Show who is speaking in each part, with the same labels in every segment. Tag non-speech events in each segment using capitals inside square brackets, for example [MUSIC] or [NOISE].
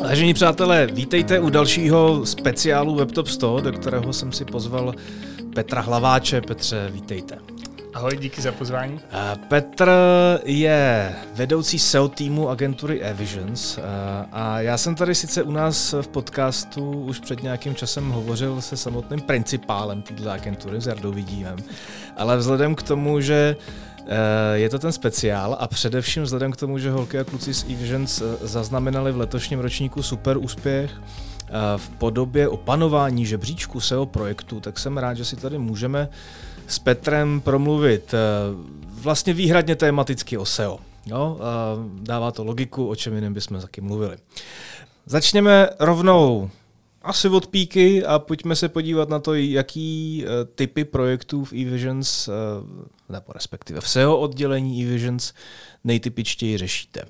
Speaker 1: Vážení přátelé, vítejte u dalšího speciálu WebTop 100, do kterého jsem si pozval Petra Hlaváče. Petře, vítejte.
Speaker 2: Ahoj, díky za pozvání.
Speaker 1: Petr je vedoucí SEO týmu agentury Evisions a já jsem tady sice u nás v podcastu už před nějakým časem hovořil se samotným principálem této agentury, s Jardou Vidímem, ale vzhledem k tomu, že je to ten speciál a především vzhledem k tomu, že holky a kluci z Evisions eh, zaznamenali v letošním ročníku super úspěch eh, v podobě opanování žebříčku SEO projektu, tak jsem rád, že si tady můžeme s Petrem promluvit vlastně výhradně tematicky o SEO. Jo? Dává to logiku, o čem jiném bychom taky mluvili. Začněme rovnou asi od píky a pojďme se podívat na to, jaký typy projektů v eVisions nebo respektive v SEO oddělení eVisions nejtypičtěji řešíte?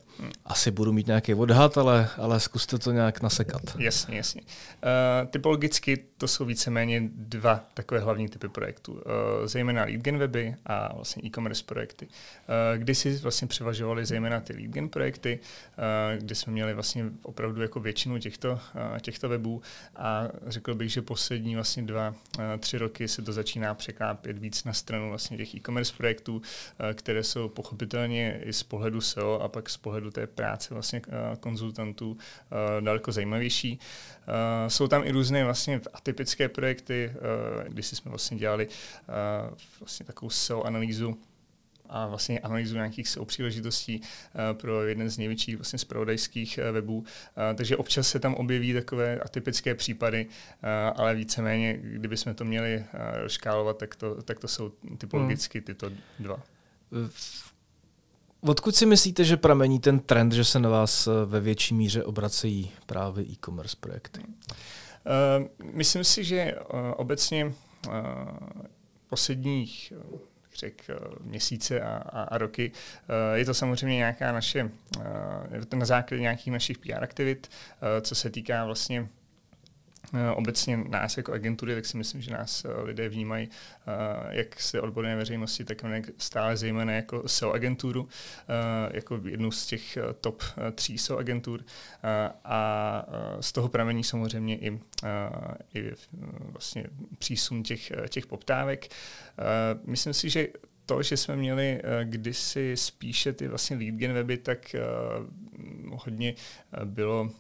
Speaker 1: Asi budu mít nějaký odhad, ale, ale zkuste to nějak nasekat.
Speaker 2: Jasně, jasně. Uh, typologicky to jsou víceméně dva takové hlavní typy projektů, uh, zejména lead gen weby a vlastně e-commerce projekty. Uh, kdy si vlastně převažovaly zejména ty lead gen projekty, uh, kdy jsme měli vlastně opravdu jako většinu těchto, uh, těchto webů a řekl bych, že poslední vlastně dva, uh, tři roky se to začíná překlápět víc na stranu vlastně těch e-commerce projektů, uh, které jsou pochopitelně i z pohledu SEO a pak z pohledu té práce vlastně uh, konzultantů daleko zajímavější. Jsou tam i různé vlastně atypické projekty, když jsme vlastně dělali vlastně takovou SEO analýzu a vlastně analýzu nějakých příležitostí uh, pro jeden z největších vlastně spravodajských uh, webů. Uh, takže občas se tam objeví takové atypické případy, ale víceméně, kdybychom to měli škálovat, tak to, tak to jsou typologicky hmm. tyto dva.
Speaker 1: Odkud si myslíte, že pramení ten trend, že se na vás ve větší míře obracejí právě e-commerce projekty?
Speaker 2: Myslím si, že obecně posledních řek, měsíce a, a, a roky. Je to samozřejmě nějaká naše, to na základě nějakých našich PR aktivit, co se týká vlastně Eh, obecně nás jako agentury, tak si myslím, že nás eh, lidé vnímají eh, jak z odborné veřejnosti, tak stále zejména jako SEO agenturu, jako jednu z těch top tří SEO agentur a z toho pramení samozřejmě i, i vlastně přísun těch, těch poptávek. Myslím si, že to, že jsme měli kdysi spíše ty vlastně lead gen weby, tak hodně bylo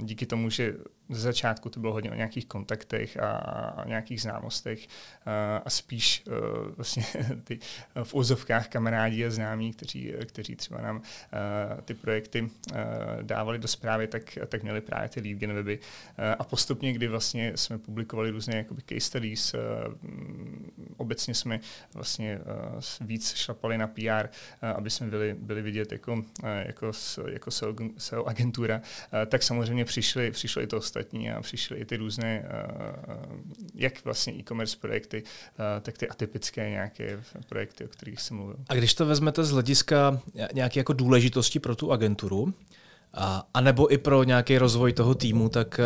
Speaker 2: díky tomu, že ze začátku to bylo hodně o nějakých kontaktech a, a nějakých známostech a, a spíš uh, vlastně [LAUGHS] ty v úzovkách kamarádi a známí, kteří, kteří třeba nám uh, ty projekty uh, dávali do zprávy, tak, tak měli právě ty lead gen weby. Uh, a postupně, kdy vlastně jsme publikovali různé jakoby case studies, uh, obecně jsme vlastně uh, víc šlapali na PR, uh, aby jsme byli, byli vidět jako, uh, jako, jako SEO, SEO agentura, uh, tak samozřejmě přišli, přišlo i to ostatní a přišly i ty různé, uh, jak vlastně e-commerce projekty, uh, tak ty atypické nějaké projekty, o kterých jsem mluvil.
Speaker 1: A když to vezmete z hlediska nějaké jako důležitosti pro tu agenturu, a, a nebo i pro nějaký rozvoj toho týmu, tak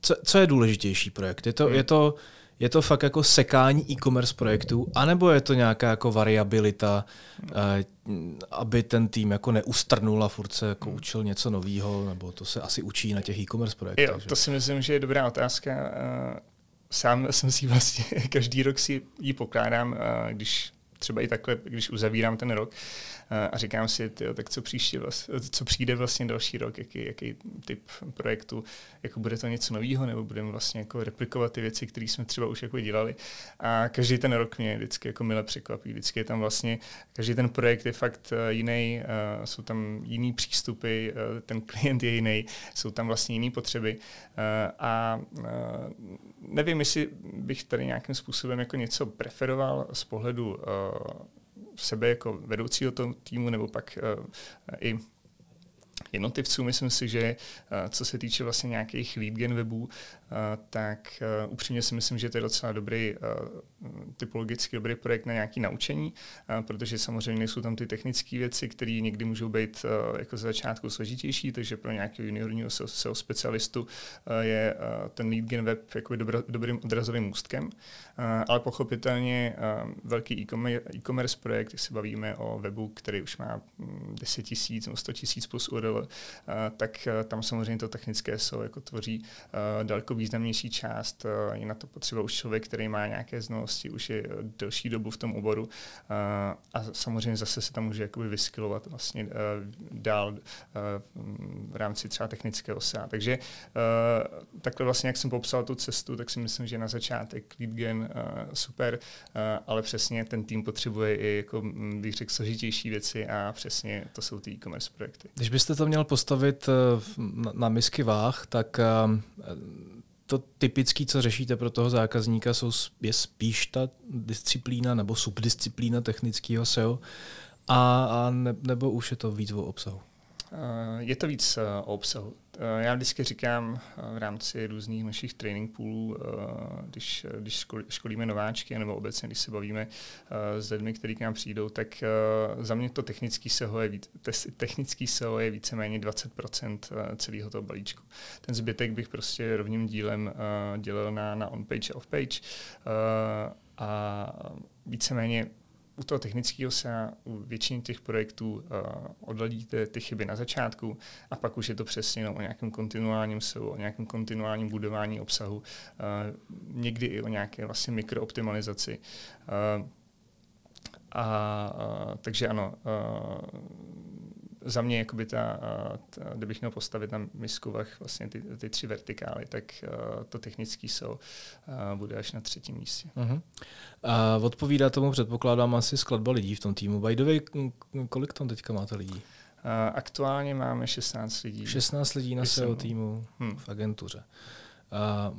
Speaker 1: co, co je důležitější projekt? Je to, hmm. je to je to fakt jako sekání e-commerce projektů, anebo je to nějaká jako variabilita, eh, aby ten tým jako neustrnul a furt se jako učil něco nového, nebo to se asi učí na těch e-commerce projektech.
Speaker 2: Jo, to si myslím, že je dobrá otázka. Eh, sám jsem si vlastně [LAUGHS] každý rok si ji pokládám, eh, když třeba i takhle, když uzavírám ten rok a říkám si, tyjo, tak co, příště co přijde vlastně další rok, jaký, jaký typ projektu, jako bude to něco nového, nebo budeme vlastně jako replikovat ty věci, které jsme třeba už jako dělali. A každý ten rok mě vždycky jako mile překvapí. Vždycky je tam vlastně, každý ten projekt je fakt eh, jiný, jsou tam jiný přístupy, eh, ten klient je jiný, jsou tam vlastně jiné potřeby. Eh, a nevím, jestli bych tady nějakým způsobem jako něco preferoval z pohledu sebe jako vedoucího toho týmu, nebo pak uh, i jednotlivců. Myslím si, že uh, co se týče vlastně nějakých lead gen webů, tak upřímně si myslím, že to je docela dobrý, typologicky dobrý projekt na nějaký naučení, protože samozřejmě nejsou tam ty technické věci, které někdy můžou být jako z začátku složitější, takže pro nějakého juniorního SEO specialistu je ten lead gen web jakoby dobrým odrazovým můstkem, ale pochopitelně velký e-commerce projekt, když se bavíme o webu, který už má 10 mm, tisíc nebo 100 tisíc plus URL, tak tam samozřejmě to technické SEO jako tvoří daleko významnější část. Je na to potřeba už člověk, který má nějaké znalosti, už je delší dobu v tom oboru a samozřejmě zase se tam může jakoby vyskylovat vlastně dál v rámci třeba technického SEA. Takže takhle vlastně, jak jsem popsal tu cestu, tak si myslím, že na začátek LeadGen super, ale přesně ten tým potřebuje i jako, bych řekl, složitější věci a přesně to jsou ty e-commerce projekty.
Speaker 1: Když byste to měl postavit na misky váh, tak to typické, co řešíte pro toho zákazníka, jsou, je spíš ta disciplína nebo subdisciplína technického SEO, a, a ne, nebo už je to víc o obsahu?
Speaker 2: Je to víc o obsahu. Eh, já vždycky říkám eh, v rámci různých našich training poolů, eh, když, když školíme nováčky, nebo obecně, když se bavíme s lidmi, kteří k nám přijdou, tak za mě to technický SEO je, technický SEO je víceméně 20% celého toho balíčku. Ten zbytek bych prostě rovným dílem dělal na, na on-page a off-page a víceméně u toho technického se u většiny těch projektů uh, odladíte ty chyby na začátku a pak už je to přesně no, o nějakém kontinuálním SEO, o nějakém kontinuálním budování obsahu, uh, někdy i o nějaké vlastně mikrooptimalizaci. Uh, a, uh, takže ano, uh, za mě, jakoby ta, ta, kdybych měl postavit na miskovách vlastně ty, ty tři vertikály, tak to technický uh, bude až na třetím místě. Uh-huh.
Speaker 1: A odpovídá tomu, předpokládám, asi skladba lidí v tom týmu. By the way, kolik tam teďka máte lidí?
Speaker 2: Aktuálně máme 16 lidí.
Speaker 1: 16 lidí na SEO týmu hmm. v agentuře. A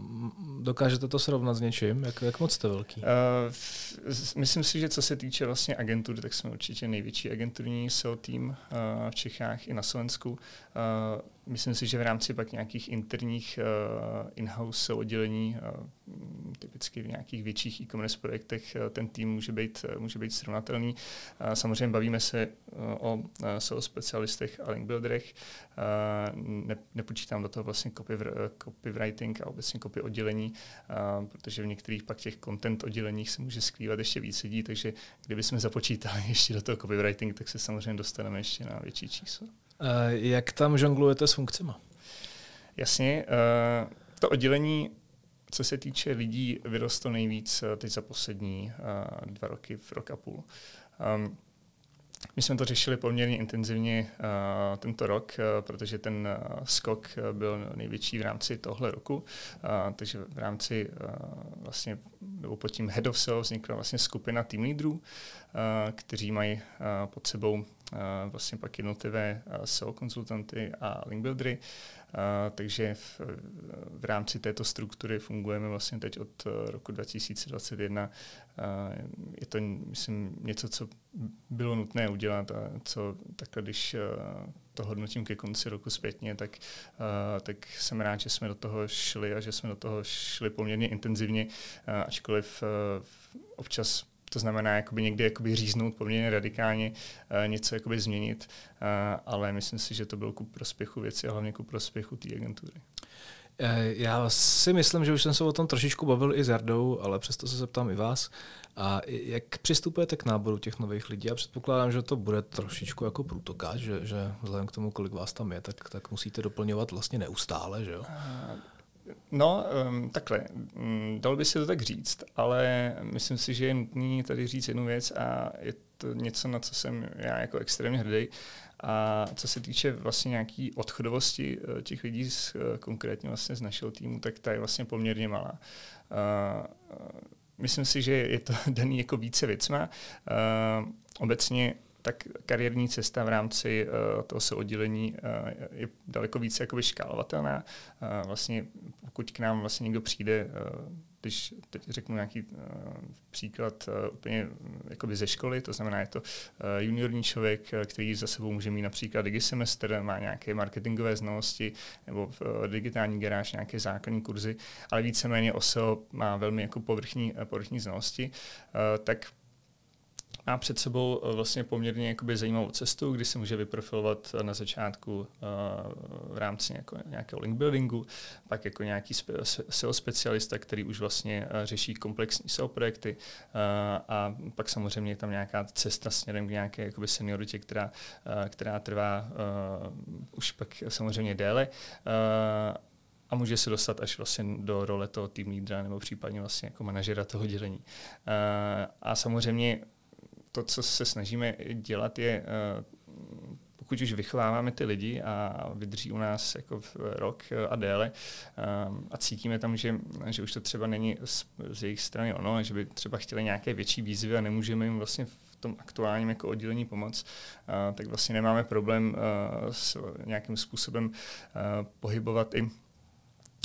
Speaker 1: dokážete to srovnat s něčím? Jak, jak moc jste velký? Uh,
Speaker 2: myslím si, že co se týče vlastně agentury, tak jsme určitě největší agenturní SEO tým uh, v Čechách i na Slovensku. Uh, Myslím si, že v rámci pak nějakých interních uh, in-house oddělení, uh, typicky v nějakých větších e-commerce projektech, uh, ten tým může být, uh, může být srovnatelný. Uh, samozřejmě bavíme se uh, o uh, SEO specialistech a link builderech. Uh, ne, nepočítám do toho vlastně copy, uh, copywriting a obecně copy oddělení, uh, protože v některých pak těch content odděleních se může skrývat ještě víc lidí, takže kdybychom započítali [LAUGHS] ještě do toho copywriting, tak se samozřejmě dostaneme ještě na větší číslo.
Speaker 1: Eh, jak tam žonglujete s funkcemi?
Speaker 2: Jasně, eh, to oddělení, co se týče lidí, vyrostlo nejvíc eh, teď za poslední dva roky, rok a půl. Ehm, my jsme to řešili poměrně intenzivně tento rok, protože ten skok byl největší v rámci tohle roku, takže v rámci vlastně, nebo pod tím Head of Sales vznikla vlastně skupina team leaderů, kteří mají pod sebou vlastně pak jednotlivé SEO konzultanty a link buildery. Takže v, v rámci této struktury fungujeme vlastně teď od roku 2021. Je to, myslím, něco, co bylo nutné udělat a co takhle, když to hodnotím ke konci roku zpětně, tak, tak jsem rád, že jsme do toho šli a že jsme do toho šli poměrně intenzivně, ačkoliv e, občas to znamená jakoby někdy jakoby říznout poměrně radikálně, uh, něco jakoby změnit, uh, ale myslím si, že to byl ku prospěchu věci a hlavně ku prospěchu té agentury.
Speaker 1: Eh, já si myslím, že už jsem se o tom trošičku bavil i s Jardou, ale přesto se zeptám i vás. A jak přistupujete k náboru těch nových lidí? Já předpokládám, že to bude trošičku jako průtokáč, že, že vzhledem k tomu, kolik vás tam je, tak, tak musíte doplňovat vlastně neustále, že jo?
Speaker 2: No, um, takhle, um, dal by se to tak říct, ale myslím si, že je nutný tady říct jednu věc a je to něco, na co jsem já jako extrémně hrdý. A co se týče vlastně nějaký odchodovosti uh, těch lidí z, uh, konkrétně vlastně z našeho týmu, tak ta je vlastně poměrně malá. Uh, myslím si, že je to [LAUGHS] daný jako více věcma. Uh, obecně tak kariérní cesta v rámci uh, toho se oddělení uh, je daleko více jakoby škálovatelná. Uh, vlastně pokud k nám vlastně někdo přijde uh, když teď řeknu nějaký uh, příklad uh, úplně jakoby ze školy, to znamená, je to uh, juniorní člověk, který za sebou může mít například digisemestr, má nějaké marketingové znalosti nebo uh, digitální garáž, nějaké základní kurzy, ale víceméně OSEO má velmi jako povrchní, povrchní znalosti, uh, tak má před sebou eh, vlastně poměrně jakoby zajímavou cestu, kdy se může vyprofilovat na začátku uh, v rámci jako nějakého link buildingu, pak jako nějaký SEO specialista, který už vlastně řeší komplexní SEO projekty a pak samozřejmě je tam nějaká cesta směrem k nějaké jakoby senioritě, která, která trvá už pak samozřejmě déle. A může se dostat až vlastně do role toho tým lídra nebo případně vlastně jako manažera toho dělení. A samozřejmě to, co se snažíme dělat, je, eh, pokud už vychováváme ty lidi a vydrží u nás jako v rok a déle eh, a cítíme tam, že, že už to třeba není z, z jejich strany ono, že by třeba chtěli nějaké větší výzvy a nemůžeme jim vlastně v tom aktuálním jako oddělení pomoc, eh, tak vlastně nemáme problém s nějakým způsobem pohybovat i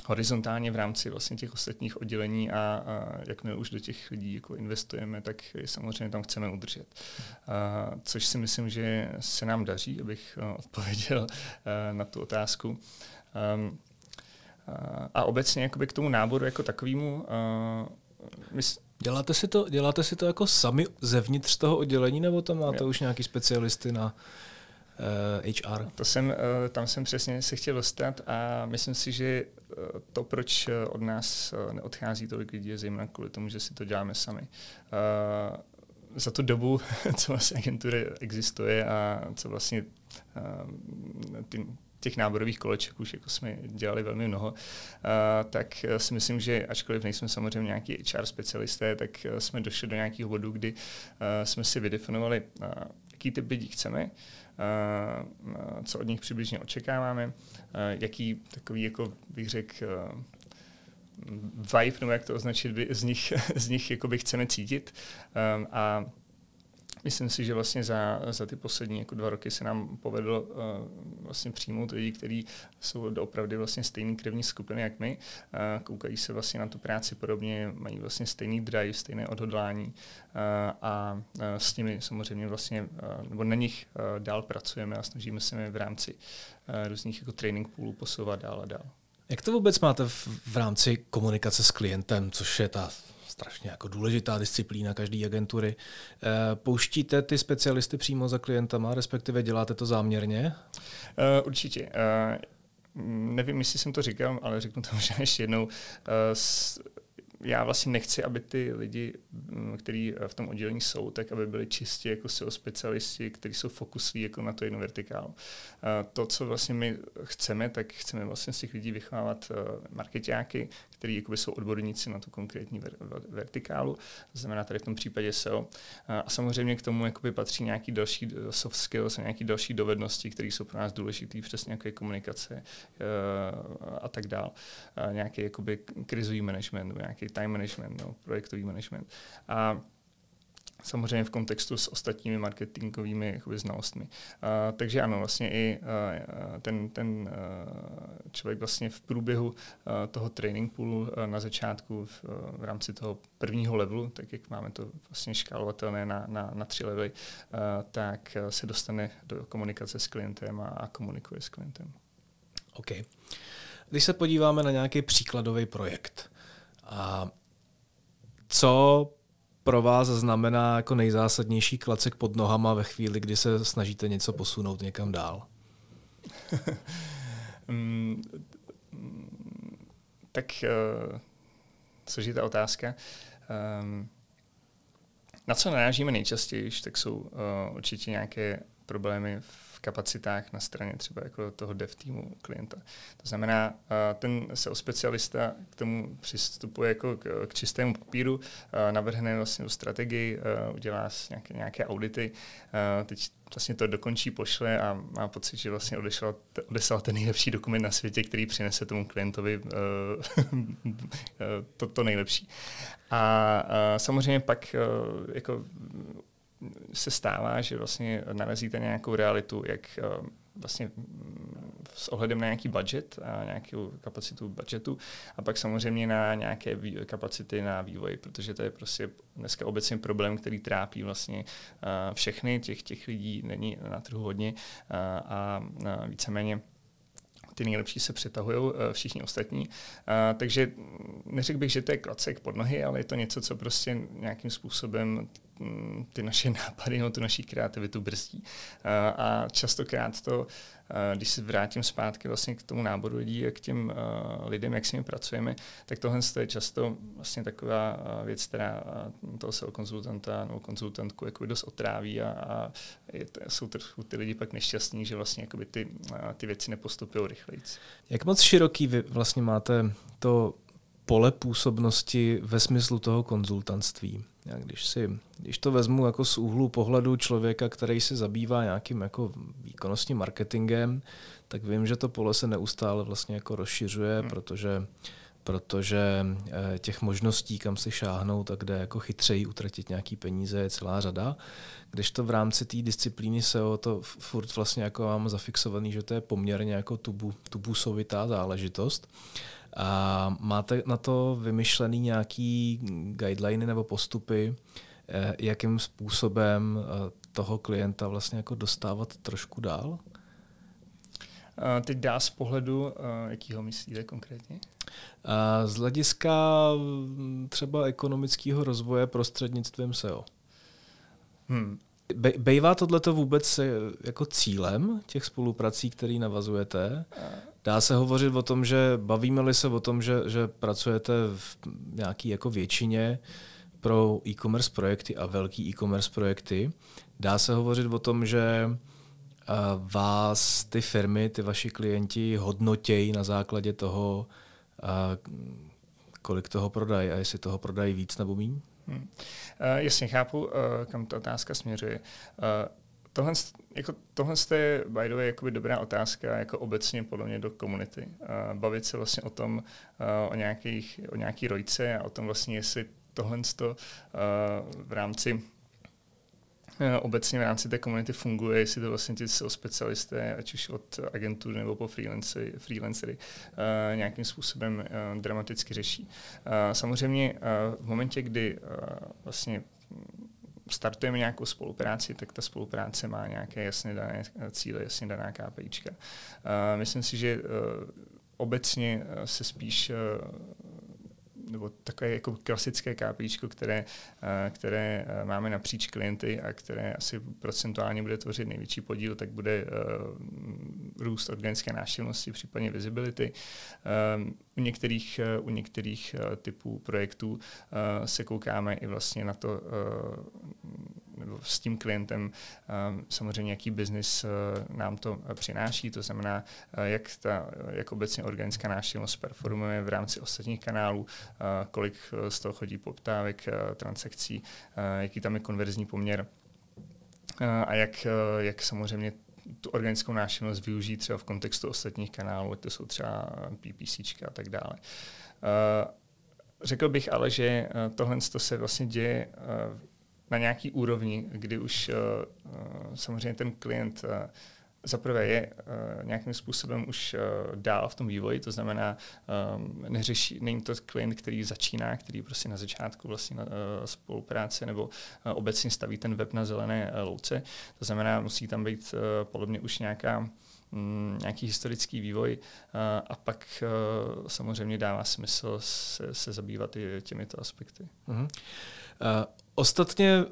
Speaker 2: horizontálně v rámci vlastně těch ostatních oddělení a, a jakmile už do těch lidí jako investujeme, tak je samozřejmě tam chceme udržet. A, což si myslím, že se nám daří, abych a, odpověděl a, na tu otázku. A, a obecně jakoby k tomu náboru jako takovému,
Speaker 1: Děláte si, to, děláte si to jako sami zevnitř toho oddělení, nebo tam máte jo. už nějaký specialisty na uh, eh, HR?
Speaker 2: To jsem, uh, tam jsem přesně se chtěl dostat a myslím si, že uh, to, proč od nás neodchází tolik lidí, je zejména kvůli tomu, že si to děláme sami. Uh, za tu dobu, [LAUGHS] co vlastně agentury existuje a co vlastně uh, ty, těch náborových koleček už jako jsme dělali velmi mnoho, uh, tak si myslím, že ačkoliv nejsme samozřejmě nějaký HR specialisté, tak jsme došli do nějakého bodu, kdy uh, jsme si vydefinovali, uh, jaký typ lidí chceme, Eh, co od nich přibližně očekáváme, eh, jaký takový, jako bych řekl, eh, vibe, nebo jak to označit, z nich, [LAUGHS] z nich jakoby chceme cítit. A Myslím si, že vlastně za, za ty poslední jako dva roky se nám povedlo uh, vlastně přijmout lidi, kteří jsou opravdu vlastně stejný krevní skupiny jak my, uh, koukají se vlastně na tu práci podobně, mají vlastně stejný drive, stejné odhodlání uh, a uh, s nimi samozřejmě vlastně, uh, nebo na nich uh, dál pracujeme a snažíme se v rámci uh, různých jako training poolů posouvat dál a dál.
Speaker 1: Jak to vůbec máte v, v rámci komunikace s klientem, což je ta strašně jako důležitá disciplína každé agentury. Eh, pouštíte ty specialisty přímo za klientama, respektive děláte to záměrně?
Speaker 2: Uh, určitě. Uh, nevím, jestli jsem to říkal, ale řeknu to [LAUGHS] možná ještě jednou. Já vlastně nechci, aby ty lidi, kteří v tom oddělení jsou, tak aby byli čistě jako SEO specialisti, kteří jsou fokuslí jako na to jednu vertikálu. To, co vlastně my chceme, tak chceme vlastně z těch lidí vychovávat eh, marketáky, kteří jsou odborníci na tu konkrétní vertikálu, to znamená tady v tom případě SEO. A samozřejmě k tomu jakoby patří nějaký další eh, soft skills a nějaké další dovednosti, které jsou pro nás důležité, přesně je komunikace eh, a tak dál. Nějaký jakoby krizový management, nějaký time management, no, projektový management. A samozřejmě v kontextu s ostatními marketingovými znalostmi. Uh, takže ano, vlastně i uh, ten, ten uh, člověk vlastně v průběhu uh, toho training poolu uh, na začátku v, uh, v rámci toho prvního levelu, tak jak máme to vlastně škálovatelné na, na, na tři levely, uh, tak se dostane do komunikace s klientem a, a komunikuje s klientem.
Speaker 1: OK. Když se podíváme na nějaký příkladový projekt, a co pro vás znamená jako nejzásadnější klacek pod nohama ve chvíli, kdy se snažíte něco posunout někam dál? [LAUGHS]
Speaker 2: mm, tak uh, složitá otázka. Um, na co narážíme nejčastěji, tak jsou uh, určitě nějaké problémy v kapacitách na straně třeba jako toho dev týmu klienta. To znamená, ten SEO specialista k tomu přistupuje jako k, k čistému papíru, navrhne vlastně strategii, udělá nějaké, nějaké audity, teď vlastně to dokončí, pošle a má pocit, že vlastně odešel, odeslal ten nejlepší dokument na světě, který přinese tomu klientovi [LAUGHS] to, to nejlepší. A, a samozřejmě pak jako se stává, že vlastně narazíte nějakou realitu, jak eh, vlastně s ohledem na nějaký budget a nějakou kapacitu budgetu a pak samozřejmě na nějaké kapacity na vývoj, protože to je prostě dneska obecně problém, který trápí vlastně všechny, těch, těch lidí není na trhu hodně a, a víceméně ty nejlepší se přetahují eh, všichni ostatní. Takže neřekl bych, že to je klacek pod nohy, ale je to něco, co prostě nějakým způsobem mm, ty naše [LAUGHS] nápady, no, tu naší kreativitu brzdí. A častokrát to když se vrátím zpátky vlastně k tomu náboru lidí a k těm lidem, jak s nimi pracujeme, tak tohle je často vlastně taková věc, která toho se konzultanta nebo konzultantku jako dost otráví a, a je jsou trochu ty lidi pak nešťastní, že vlastně ty, ty věci nepostupují rychleji.
Speaker 1: Jak moc široký vy vlastně máte to pole působnosti ve smyslu toho konzultantství. Já když, si, když to vezmu jako z úhlu pohledu člověka, který se zabývá nějakým jako výkonnostním marketingem, tak vím, že to pole se neustále vlastně jako rozšiřuje, hmm. protože protože eh, těch možností, kam si šáhnout a kde jako chytřeji utratit nějaký peníze je celá řada. Když to v rámci té disciplíny SEO to furt vlastně jako mám zafixovaný, že to je poměrně jako tubu, tubusovitá záležitost. A máte na to vymyšlený nějaký guideliny nebo postupy, eh, jakým způsobem eh, toho klienta vlastně jako dostávat trošku dál?
Speaker 2: Teď dá z pohledu, jakýho myslíte konkrétně?
Speaker 1: Z hlediska mm, třeba ekonomického rozvoje prostřednictvím SEO. Hmm. Bejvá tohleto vůbec eh, jako cílem těch spoluprací, které navazujete? Dá se hovořit o tom, že bavíme-li se o tom, že, že pracujete v nějaký jako většině pro e-commerce projekty a velký e-commerce projekty, dá se hovořit o tom, že vás ty firmy, ty vaši klienti hodnotějí na základě toho, kolik toho prodají a jestli toho prodají víc nebo méně? Hmm. Uh,
Speaker 2: jasně, chápu, uh, kam ta otázka směřuje. Uh, tohle, jako, tohle je, by the way, jakoby dobrá otázka jako obecně podle mě do komunity. Bavit se vlastně o tom, o, nějakých, o nějaký rojce a o tom vlastně, jestli tohle uh, v rámci obecně v rámci té komunity funguje, jestli to vlastně ti jsou specialisté, ať už od agentur nebo po freelancery, freelancery uh, nějakým způsobem uh, dramaticky řeší. Uh, samozřejmě v momentě, kdy vlastně startujeme nějakou spolupráci, tak ta spolupráce má nějaké jasně dané cíle, jasně daná KPIčka. Uh, myslím si, že uh, obecně se spíš nebo takové jako klasické kápíčko, které, eh, které eh, máme napříč klienty a které asi procentuálně bude tvořit největší podíl, tak bude růst organické návštěvnosti, případně visibility. U některých, u některých typů projektů se koukáme i vlastně na to, s tím klientem ehm, samozřejmě, jaký biznis eh, nám to eh, přináší, to znamená, eh, jak, ta, jak obecně organická návštěvnost performuje v rámci ostatních kanálů, kolik z toho chodí poptávek, transakcí, jaký tam je konverzní poměr a jak, jak samozřejmě tu organickou návštěvnost využít třeba v kontextu ostatních kanálů, ať to jsou třeba PPC a tak dále. Řekl bych ale, že tohle se vlastně děje na nějaký úrovni, kdy už uh, samozřejmě ten klient uh, zaprvé je uh, nějakým způsobem už uh, dál v tom vývoji, to znamená, um, neřeší, není to klient, který začíná, který prostě na začátku vlastně uh, spolupráce nebo uh, obecně staví ten web na zelené uh, louce. To znamená, musí tam být uh, podle mě už nějaká mm, nějaký historický vývoj a pak samozřejmě dává smysl se, se zabývat i těmito aspekty. Uh-huh.
Speaker 1: Uh, ostatně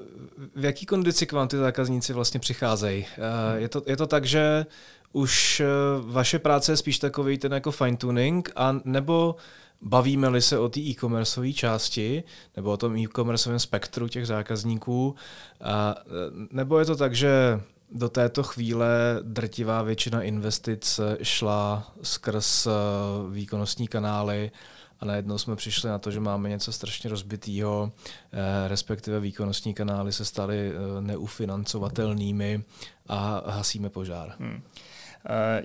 Speaker 1: v jaký kondici k vám ty zákazníci vlastně přicházejí? Uh, je, to, je to tak, že už uh, vaše práce je spíš takový ten jako fine tuning, a nebo bavíme-li se o té e-commerceové části nebo o tom e-commerceovém spektru těch zákazníků, a, nebo je to tak, že do této chvíle drtivá většina investic šla skrz výkonnostní kanály a najednou jsme přišli na to, že máme něco strašně rozbitého, eh, respektive výkonnostní kanály se staly eh, neufinancovatelnými a hasíme požár. Hmm.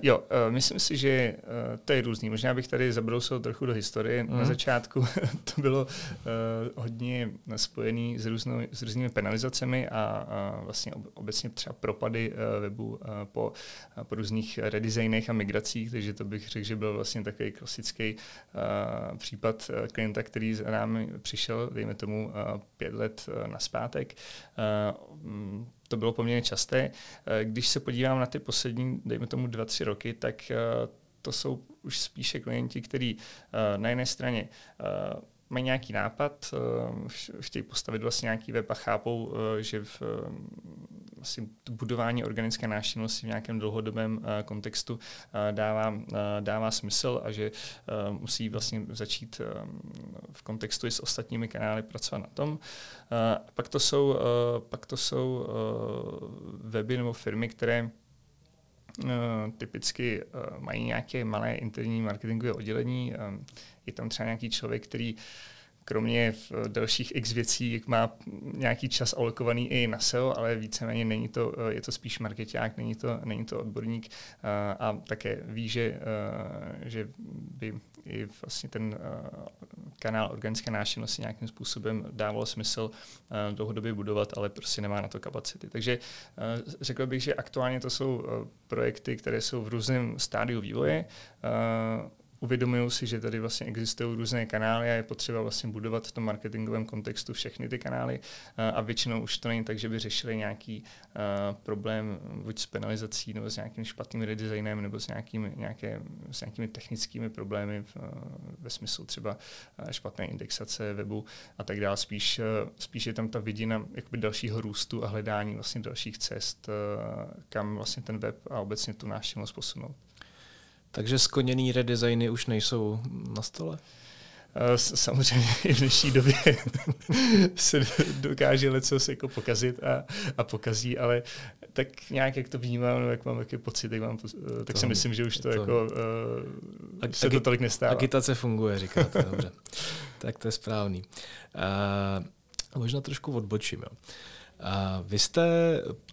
Speaker 2: Jo, uh, myslím si, že uh, to je různý. Možná bych tady zabrousil trochu do historie. Mm. Na mhm. začátku [LAUGHS] to bylo uh, hodně spojené s, různou, s různými penalizacemi a, a vlastně obecně třeba propady uh, webu uh, po, uh, po různých redesignech a migracích, takže to bych řekl, že byl vlastně takový klasický uh, případ uh, klienta, který za námi přišel, dejme tomu uh, pět let uh, naspátek. Uh, to bylo poměrně časté. Eh, když se podívám na ty poslední, dejme tomu dva, tři roky, tak eh, to jsou už spíše klienti, kteří eh, na jedné straně mají nějaký nápad, chtějí postavit vlastně nějaký web a chápou, že v vlastně budování organické návštěvnosti v nějakém dlouhodobém kontextu dává, dává smysl a že musí vlastně začít v kontextu i s ostatními kanály pracovat na tom. Pak to jsou, pak to jsou weby nebo firmy, které typicky mají nějaké malé interní marketingové oddělení. Je tam třeba nějaký člověk, který kromě v dalších x věcí, má nějaký čas alokovaný i na SEO, ale víceméně není to, je to spíš marketák, není to, není to odborník a také ví, že, že by i vlastně ten kanál organické náštěvnosti nějakým způsobem dávalo smysl dlouhodobě budovat, ale prostě nemá na to kapacity. Takže řekl bych, že aktuálně to jsou projekty, které jsou v různém stádiu vývoje uvědomují si, že tady vlastně existují různé kanály a je potřeba vlastně budovat v tom marketingovém kontextu všechny ty kanály a většinou už to není tak, že by řešili nějaký uh, problém buď s penalizací nebo s nějakým špatným redesignem nebo s, nějakým, nějaké, s nějakými technickými problémy v, uh, ve smyslu třeba špatné indexace webu a tak dále. Spíš, spíš je tam ta vidina jakoby dalšího růstu a hledání vlastně dalších cest, kam vlastně ten web a obecně tu návštěvnost posunout.
Speaker 1: Takže skoněný redesigny už nejsou na stole?
Speaker 2: Eh, samozřejmě [LAUGHS] v dnešní době [LAUGHS] se dokáže leco se jako pokazit a, a pokazí, ale tak nějak jak to vnímám, no, jak mám jaký pocit, jak mám, eh, tak to, si myslím, že už to, to jako uh, se to tolik nestává.
Speaker 1: Agitace funguje, říkáte, [LAUGHS] dobře. tak to je správný. Uh, možná trošku odbočím. Jo. Vy jste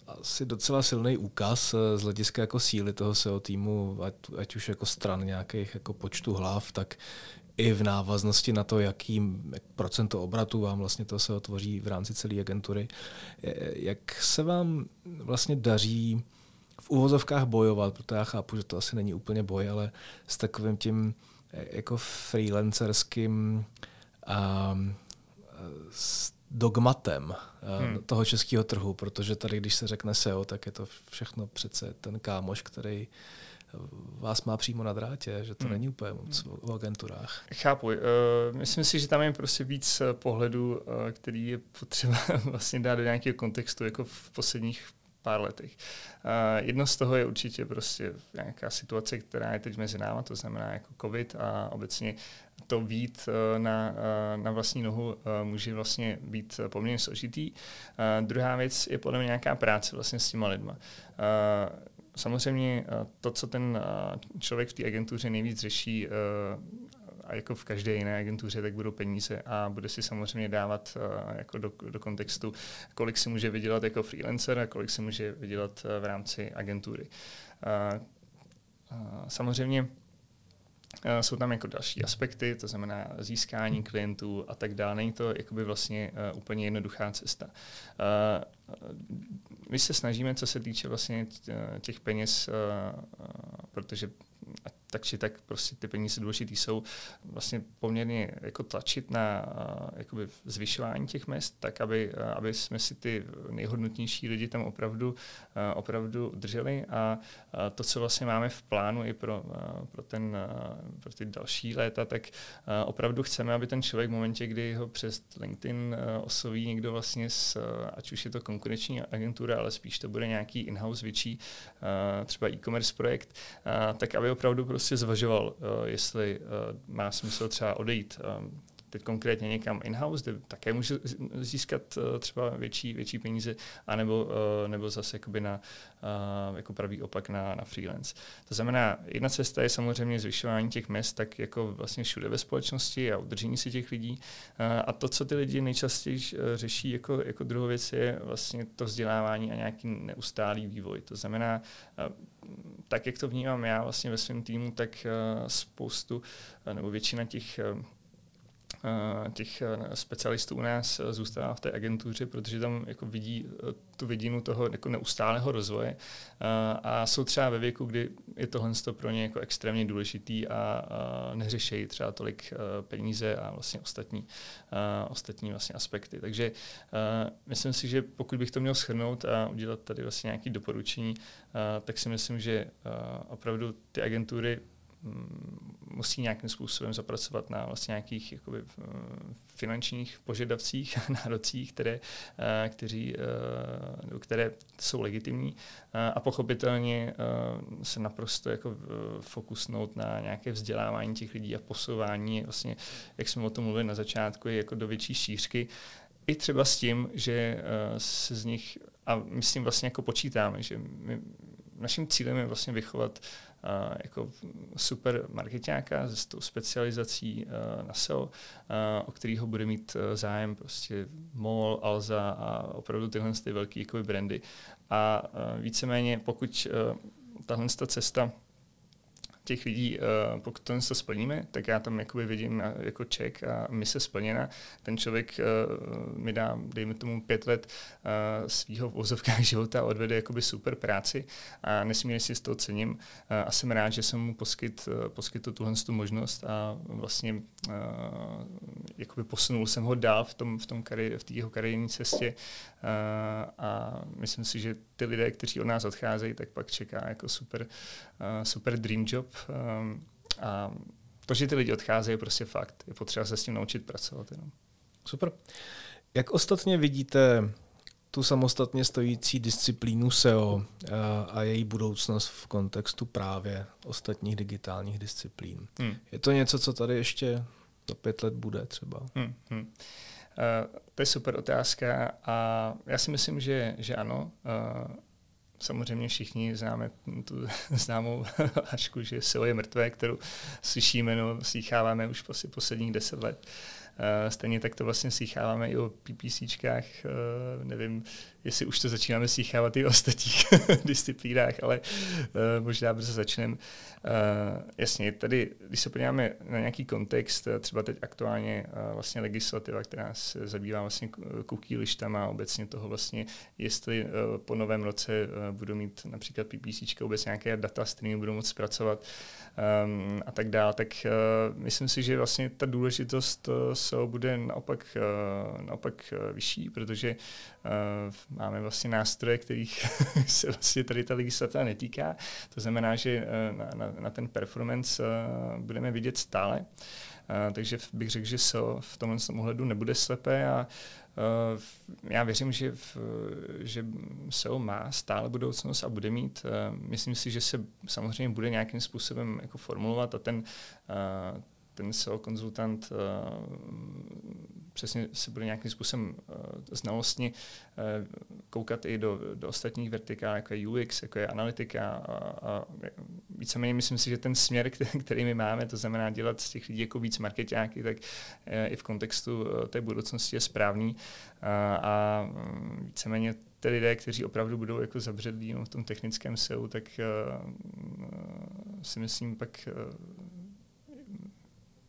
Speaker 1: asi docela silný úkaz eh, z hlediska jako síly toho SEO týmu, ať, ať už jako stran nějakých jako počtu hlav, tak i v návaznosti na to, jaký procento obratu vám vlastně to se otvoří v rámci celé agentury. Jak se vám vlastně daří v úvozovkách bojovat, protože já chápu, že to asi není úplně boj, ale s takovým tím eh, jako freelancerským a s dogmatem eh, hmm. toho českého trhu, protože tady, když se řekne SEO, tak je to všechno přece ten kámoš, který vás má přímo na drátě, že to hmm. není úplně moc v agenturách.
Speaker 2: Chápu. Uh, myslím si, že tam je prostě víc eh, pohledů, uh, který je potřeba [LAUGHS] vlastně dát do nějakého kontextu, jako v posledních pár letech. Uh, jedno z toho je určitě prostě nějaká situace, která je teď mezi náma, to znamená jako COVID a obecně to vít eh, na, eh, na vlastní nohu eh, může vlastně být poměrně složitý. Druhá věc je podle mě nějaká práce vlastně s těma lidma. Samozřejmě to, co ten člověk v té agentuře nejvíc řeší, a jako v každé jiné agentuře, tak budou peníze a bude si samozřejmě dávat jako do, do kontextu, kolik si může vydělat jako freelancer a kolik si může vydělat v rámci agentury. Samozřejmě Eh, jsou tam jako další aspekty, to znamená získání klientů a tak dále. Není to jakoby vlastně uh, úplně jednoduchá cesta. Uh, my se snažíme, co se týče vlastně těch peněz, uh, protože tak či tak prostě ty peníze důležitý jsou vlastně poměrně jako tlačit na jakoby zvyšování těch mest, tak aby, aby jsme si ty nejhodnotnější lidi tam opravdu, opravdu drželi. A to, co vlastně máme v plánu i pro, pro, ten, pro ty další léta, tak opravdu chceme, aby ten člověk v momentě, kdy ho přes LinkedIn osloví někdo vlastně s, ať už je to konkurenční agentura, ale spíš to bude nějaký in-house větší, třeba e-commerce projekt, tak aby opravdu prostě zvažoval, uh, jestli uh, má smysl třeba odejít. Teď konkrétně někam in-house, kde také může získat třeba větší, větší peníze, anebo, nebo zase jakoby na, jako pravý opak na, na freelance. To znamená, jedna cesta je samozřejmě zvyšování těch mest, tak jako vlastně všude ve společnosti a udržení si těch lidí. A to, co ty lidi nejčastěji řeší jako, jako druhou věc, je vlastně to vzdělávání a nějaký neustálý vývoj. To znamená, tak jak to vnímám já vlastně ve svém týmu, tak spoustu nebo většina těch těch specialistů u nás zůstává v té agentuře, protože tam jako vidí tu vidinu toho jako neustálého rozvoje a jsou třeba ve věku, kdy je tohle pro ně jako extrémně důležitý a, neřešejí třeba tolik peníze a vlastně ostatní, ostatní vlastně aspekty. Takže myslím si, že pokud bych to měl schrnout a udělat tady vlastně nějaké doporučení, tak si myslím, že opravdu ty agentury musí nějakým způsobem zapracovat na vlastně nějakých jakoby, eh, finančních požadavcích a [LAUGHS] nárocích, které, eh, kteří, eh, které jsou legitimní a pochopitelně se naprosto jako fokusnout na nějaké vzdělávání těch lidí a posouvání, vlastně, jak jsme o tom mluvili na začátku, je jako do větší šířky. I třeba s tím, že se z nich, a myslím vlastně jako počítáme, že my, naším cílem je vlastně vychovat jako super marketáka s tou specializací uh, na SEO, o kterého bude mít zájem prostě MOL, Alza a opravdu tyhle ty velké brandy. A víceméně pokud tahle cesta těch lidí, uh, pokud to splníme, tak já tam jakoby vidím uh, jako ček a mise splněna. Ten člověk uh, mi dá, dejme tomu, pět let svého vozovka [LAUGHS] života a odvede jakoby super práci a nesmírně si z toho cením a jsem rád, že jsem mu poskyt, poskytl tuhle tu možnost a vlastně jakoby posunul jsem ho dál v tom, v tom kari, v jeho kariérní cestě a myslím si, že ty lidé, kteří od nás odcházejí, tak pak čeká jako super, super dream job um, a to, že ty lidi odcházejí, je prostě fakt. Je potřeba se s tím naučit pracovat. Jenom.
Speaker 1: Super. Jak ostatně vidíte tu samostatně stojící disciplínu SEO eh, a její budoucnost v kontextu právě ostatních digitálních disciplín? Hmm. Je to něco, co tady ještě za pět let bude třeba? Hmm. Hmm.
Speaker 2: Uh, to je super otázka a já si myslím, že, že ano. Uh, samozřejmě všichni známe tu [LAUGHS] známou [LAUGHS] hašku, že SEO je mrtvé, kterou slyšíme, no, slycháváme už po posledních deset let. Uh, stejně tak to vlastně slycháváme i o PPCčkách, uh, nevím, jestli už to začínáme slychávat i o ostatních [LAUGHS] disciplínách, ale uh, možná brzo začneme. Uh, jasně, tady, když se podíváme na nějaký kontext, třeba teď aktuálně uh, vlastně legislativa, která se zabývá vlastně cookie lištama a obecně toho vlastně, jestli uh, po novém roce uh, budou mít například PPC vůbec nějaké data, s kterými budou moct zpracovat um, a tak dále, tak uh, myslím si, že vlastně ta důležitost uh, SEO bude naopak, uh, naopak uh, vyšší, protože uh, máme vlastně nástroje, kterých [LAUGHS] se vlastně tady ta legislativa netýká. To znamená, že uh, na, na, na ten performance uh, budeme vidět stále. Uh, takže bych řekl, že SEO v tomhle ohledu nebude slepé a já věřím, že, v, že SEO má stále budoucnost a bude mít. Myslím si, že se samozřejmě bude nějakým způsobem jako formulovat a ten, ten SEO konzultant uh, přesně se bude nějakým způsobem uh, znalostně uh, koukat i do, do ostatních vertikál, jako je UX, jako je analytika a, a víceméně myslím si, že ten směr, který, my máme, to znamená dělat z těch lidí jako víc marketáky, tak i v kontextu té budoucnosti je správný. Uh, a um, víceméně ty lidé, kteří opravdu budou jako zabředlí no, v tom technickém SEO, tak uh, si myslím pak uh,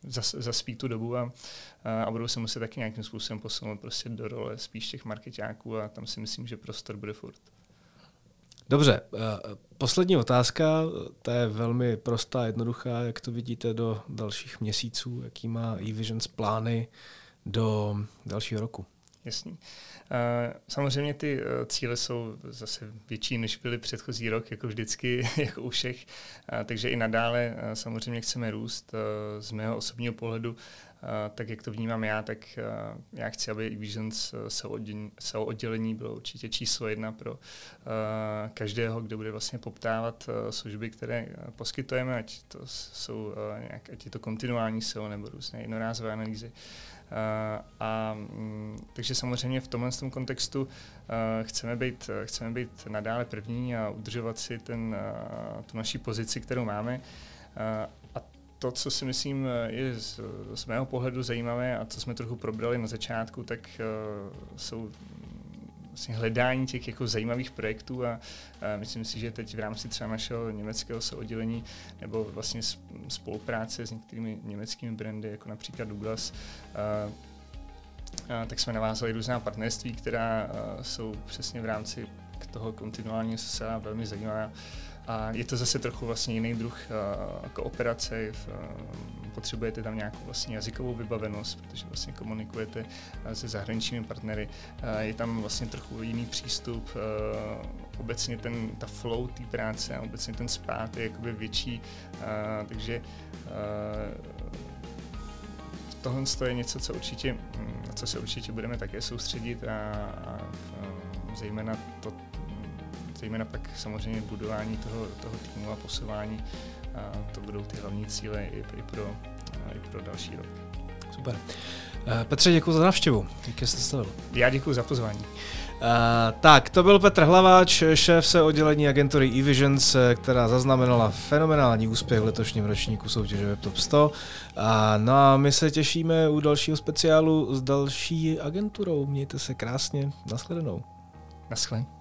Speaker 2: zaspí tu dobu a, a budou se muset taky nějakým způsobem posunout prostě do role spíš těch marketáků a tam si myslím, že prostor bude furt.
Speaker 1: Dobře, eh, poslední otázka, ta je velmi prostá, jednoduchá, jak to vidíte do dalších měsíců, jaký má eVisions plány do dalšího roku?
Speaker 2: Jasný. Eh, samozřejmě ty eh, cíle jsou zase větší, než byly předchozí rok, jako vždycky, [LAUGHS] jako u všech, takže i nadále samozřejmě chceme růst. Z mého osobního pohledu tak jak to vnímám já, tak já chci, aby Visions SEO oddělení bylo určitě číslo jedna pro každého, kdo bude vlastně poptávat služby, které poskytujeme, ať to jsou nějak, ať je to kontinuální SEO nebo různé jednorázové analýzy. A, mm, takže samozřejmě v tomhle tom kontextu chceme být, chceme být nadále první a udržovat si ten, tu naší pozici, kterou máme. A to, co si myslím je z, z mého pohledu zajímavé a co jsme trochu probrali na začátku, tak jsou vlastně hledání těch jako zajímavých projektů a, a myslím si, že teď v rámci třeba našeho německého oddělení nebo vlastně spolupráce s některými německými brandy, jako například Douglas, a, a, tak jsme navázali různá partnerství, která a, jsou přesně v rámci toho kontinuálního SSA velmi zajímavá. A je to zase trochu vlastně jiný druh uh, kooperace. Uh, potřebujete tam nějakou vlastně jazykovou vybavenost, protože vlastně komunikujete uh, se zahraničními partnery. Je tam vlastně trochu jiný přístup. Obecně ten, ta flow té práce a obecně ten spát je jakoby větší. Takže uh, tohle je něco, co určitě, na co se určitě budeme také soustředit a, a zejména to, zejména pak samozřejmě budování toho, toho týmu a posouvání. A to budou ty hlavní cíle i, i, pro, i pro další rok.
Speaker 1: Super. Eh, Petře, děkuji za návštěvu. Jak jste stavil?
Speaker 2: Já děkuji za pozvání.
Speaker 1: Uh, tak, to byl Petr Hlaváč, šéf se oddělení agentury eVisions, eh, která zaznamenala fenomenální úspěch v letošním ročníku soutěže WebTop 100. Uh, no a my se těšíme u dalšího speciálu s další agenturou. Mějte se krásně. Naschledanou.
Speaker 2: Naschledanou.